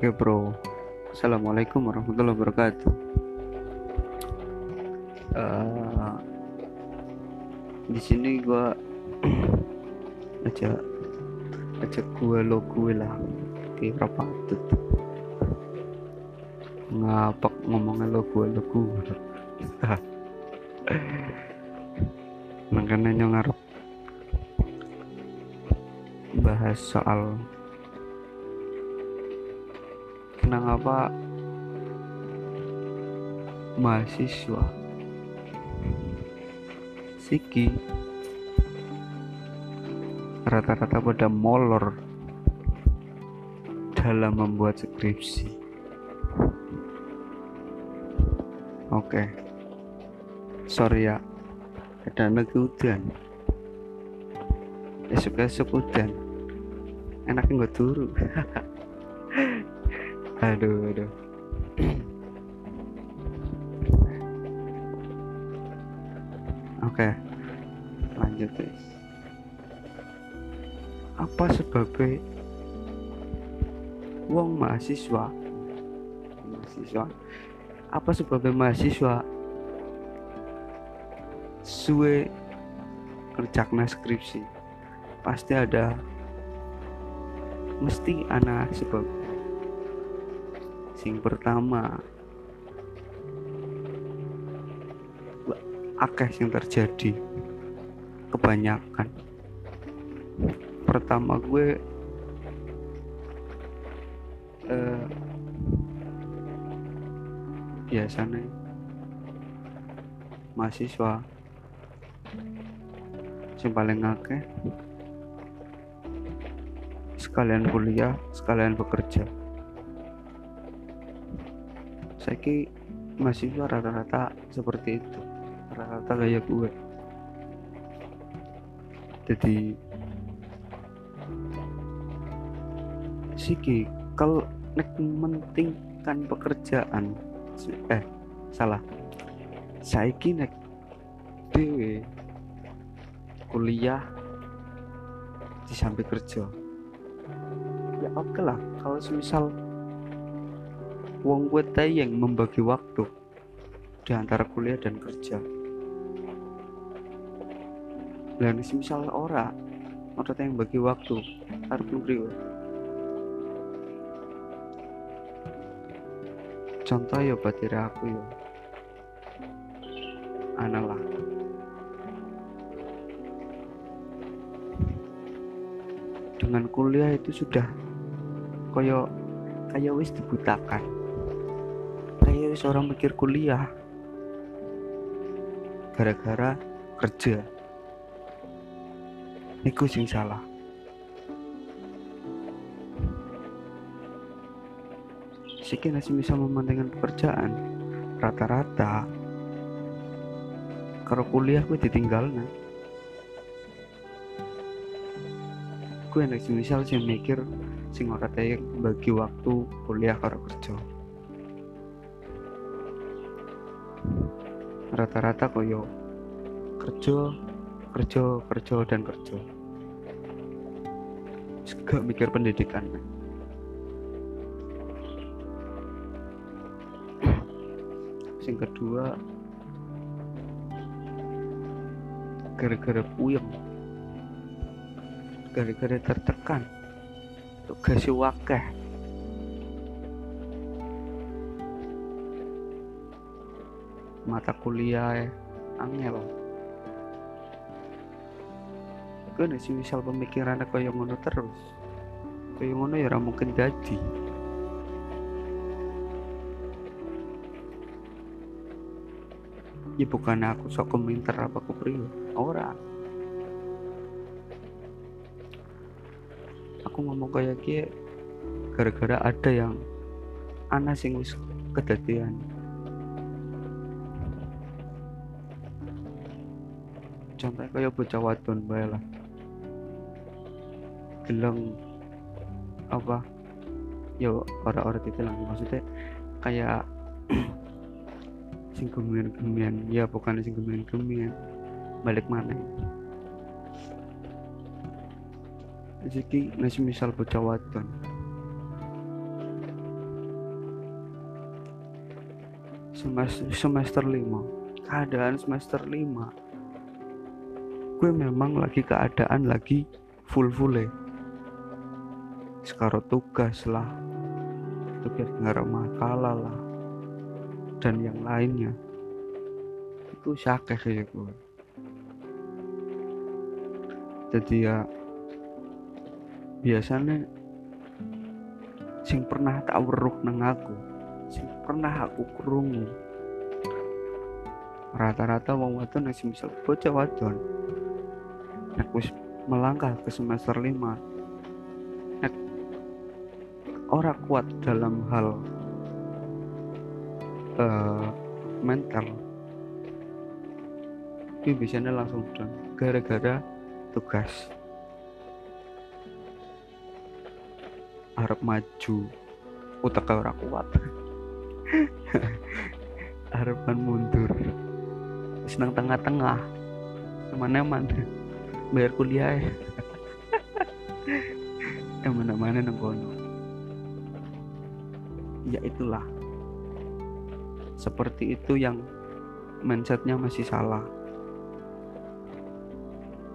Oke bro, assalamualaikum warahmatullahi wabarakatuh. Uh, di sini gua aja aja gue lo gue lah. Kira patut ngapak ngomongnya lo gue lo gue makanya ngarep bahas soal kenapa mahasiswa Siki rata-rata pada molor dalam membuat skripsi. Oke, okay. sorry ya, ada lagi hujan. Esok-esok hujan, enaknya nggak turu. aduh, aduh. Oke, lanjut guys. Apa sebabnya wong mahasiswa mahasiswa apa sebabnya mahasiswa suwe kerjakna skripsi? Pasti ada mesti anak sebab sing pertama. Akeh yang terjadi. Kebanyakan. Pertama gue uh, biasanya mahasiswa yang paling akeh. Sekalian kuliah sekalian bekerja saya ki mahasiswa rata-rata seperti itu. Rata-rata kayak gue. Jadi siki kalau nek mementingkan pekerjaan eh salah. Saiki nek dewe kuliah di samping kerja. Ya oke okay lah kalau semisal wong gue yang membagi waktu di antara kuliah dan kerja. Dan semisal ora orang yang bagi waktu harus negeri contoh ya buat diri aku ya. Analah dengan kuliah itu sudah koyo kayak wis dibutakan wis orang mikir kuliah. Gara-gara kerja. Iku sing salah. Siki masih bisa mementingkan pekerjaan. Rata-rata. Kalau kuliah gue ditinggal nah gue enak misal sih mikir sing ora bagi waktu kuliah karo kerja rata-rata koyo kerja kerja kerja dan kerja. Gak mikir pendidikan. Yang kedua gara-gara puyeng. Gara-gara tertekan. Tugas wakeh mata kuliah ya angel gue sih misal pemikirannya yang ngono terus. Yang ngono ya mungkin jadi. Ya bukan aku sok komentar apa aku pria ora. Aku ngomong kayak gini gara-gara ada yang anak sing wis contoh kayak bocah wadon bae lah. Geleng apa yo orang-orang lah maksudnya kayak sing gemian-gemian ya bukan sing gemian-gemian balik mana rezeki masih misal bocah wadon. Semester semester lima. Keadaan semester lima gue memang lagi keadaan lagi full full ya. Sekarang tugas lah. Tugas ngarep makalah lah. Dan yang lainnya itu syakeh ya gue. Jadi ya biasanya sing pernah tak weruh nang aku sing pernah aku krungu. Rata-rata wong wadon nek misal bocah wadon wis melangkah ke semester 5 nek ora kuat dalam hal uh, mental itu biasanya langsung down gara-gara tugas. Harap maju utak ora kuat. Harapan mundur senang tengah-tengah. Teman-teman bayar kuliah yang mana-mana nang ya itulah. Seperti itu yang mindsetnya masih salah.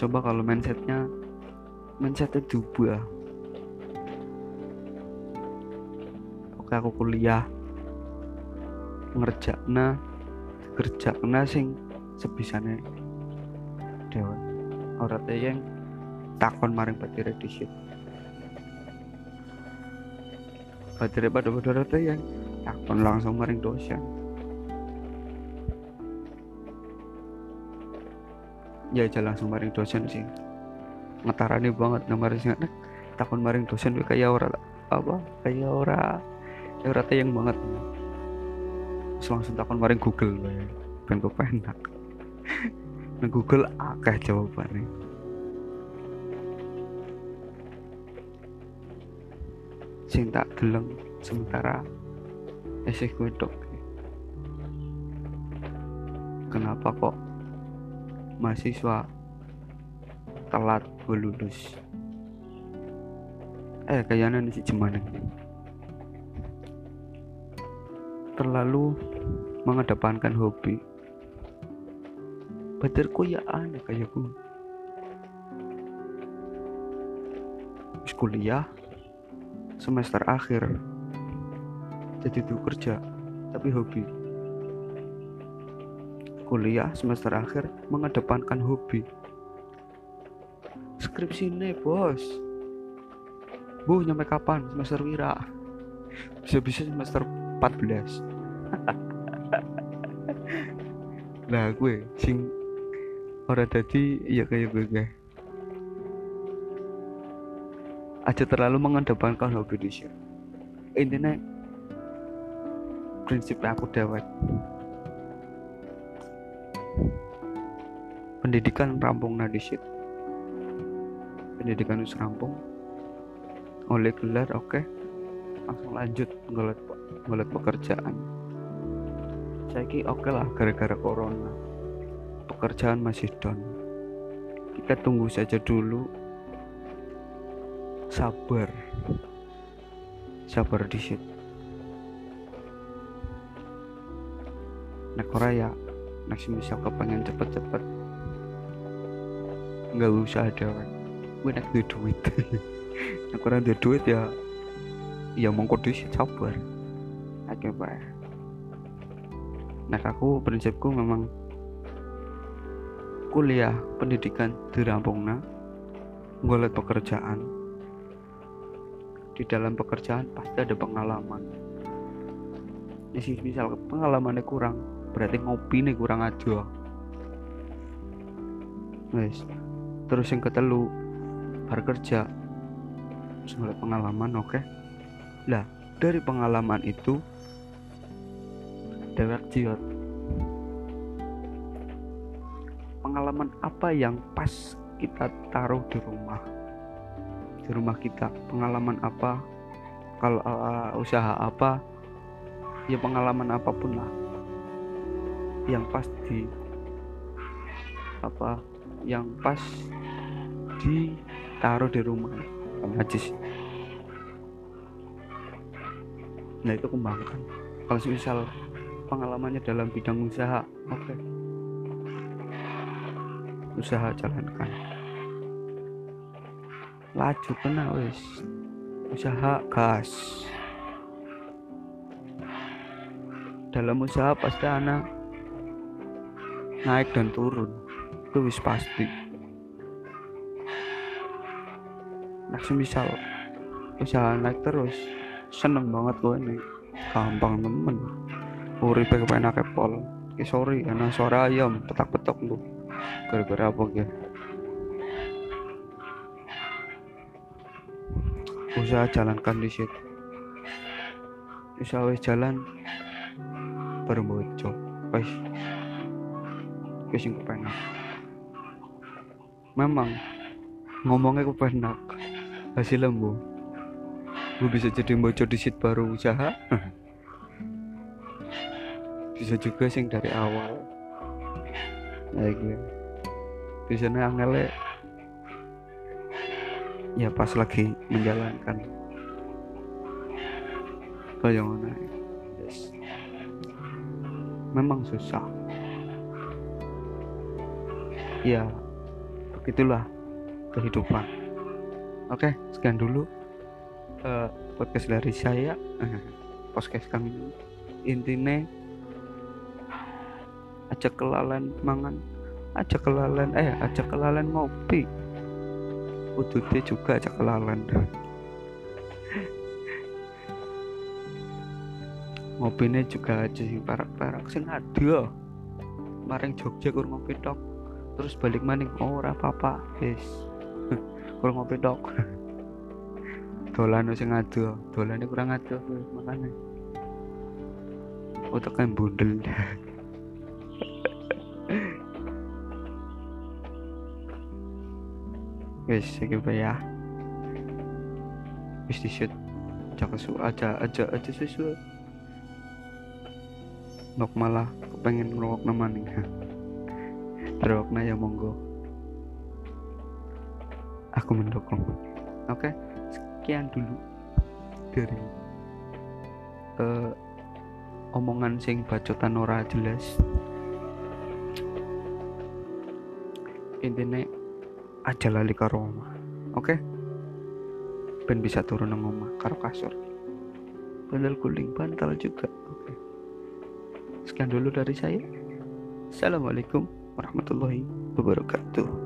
Coba kalau mindsetnya mindsetnya diubah oke aku kuliah. Ngerjakna kerja kena sing sebisane dewan ora yang takon maring batire disit batire pada pada yang takon langsung maring dosen. Ya aja langsung maring dosen sih. Ngetarani banget nomor sing takon maring dosen kayak ora apa kayak ora ya ora yang banget. Terus langsung takon maring Google ya ben gue penak nah Google akeh jawabannya sing tak sementara esih dok kenapa kok mahasiswa telat lulus? Eh kayaknya nih si Jemaneng. Terlalu mengedepankan hobi baterku ya aneh kayak gue kuliah semester akhir. Jadi tuh kerja tapi hobi. Kuliah semester akhir mengedepankan hobi. Skripsi nih bos. Bu nyampe kapan semester wira? Bisa-bisa semester 14 nah gue sing ora tadi ya kayak gue gue aja terlalu mengedepankan hobi di intinya prinsip aku dewet pendidikan rampung nadisit pendidikan harus rampung. Oleh gelar oke. Okay. langsung lanjut ngeliat ngeliat pekerjaan. Saya oke okay lah gara-gara corona pekerjaan masih down kita tunggu saja dulu. Sabar. Sabar di situ nah Korea next misal kepengen cepet-cepet. Nggak usah ada gue nak duit. Aku ada duit ya ya mau kudus sabar. Oke pak. Nah aku prinsipku memang kuliah pendidikan di Rampungna ngeliat pekerjaan. Di dalam pekerjaan pasti ada pengalaman. Ini misal pengalamannya kurang berarti ngopi nih kurang aja. Guys terus yang ketelu bar kerja. Terus pengalaman oke? Okay? lah dari pengalaman itu dewek jiot pengalaman apa yang pas kita taruh di rumah? Di rumah kita pengalaman apa? Kalau uh, usaha apa? Ya pengalaman apa pun lah. Yang pasti apa yang pas ditaruh di rumah. Najis nah itu kembangkan. Kalau misal pengalamannya dalam bidang usaha oke usaha jalankan. Laju kena wis. Usaha gas. Dalam usaha pasti anak naik dan turun. Itu wis pasti. Nah misal usaha naik terus seneng banget gue nih gampang temen uripe kepengen akeh pol ki sorry karena suara ayam petak petok lu gara-gara apa ya usaha jalankan di situ. Usaha jalan baru bojo wis. Wis sing kepenak. Memang ngomongnya kepenak. Hasil lembu. Gue bisa jadi bocor di sit baru usaha. Bisa juga sing dari awal ya gue di sana angele ya. Pas lagi menjalankan. Kayak mana yes. memang susah. Ya begitulah kehidupan. Oke sekian dulu uh, podcast dari saya. Podcast kami. Intinya aja kelalen mangan aja kelalen eh aja kelalen ngopi. Udutnya juga aja kelalen. Ngopinya juga aja sing parak-parak sing ada maring Jogja kur ngopi tok terus balik maning oh ora apa-apa yes kur ngopi tok. Dolan sing ado dolane kurang ado makanya utek kan bundel wis iki ya? Wis di shoot. Aja kesu aja aja aja sesuai nok malah kepengen ngerokok nama nih terokna ya monggo. Aku mendukung oke sekian dulu dari uh, omongan sing bacotan ora jelas. Intinya aja lali karo omah. Oke? Okay? ben bisa turun nang omah karo kasur. Bandal guling bantal juga. Oke. Okay. sekian dulu dari saya. Assalamualaikum warahmatullahi wabarakatuh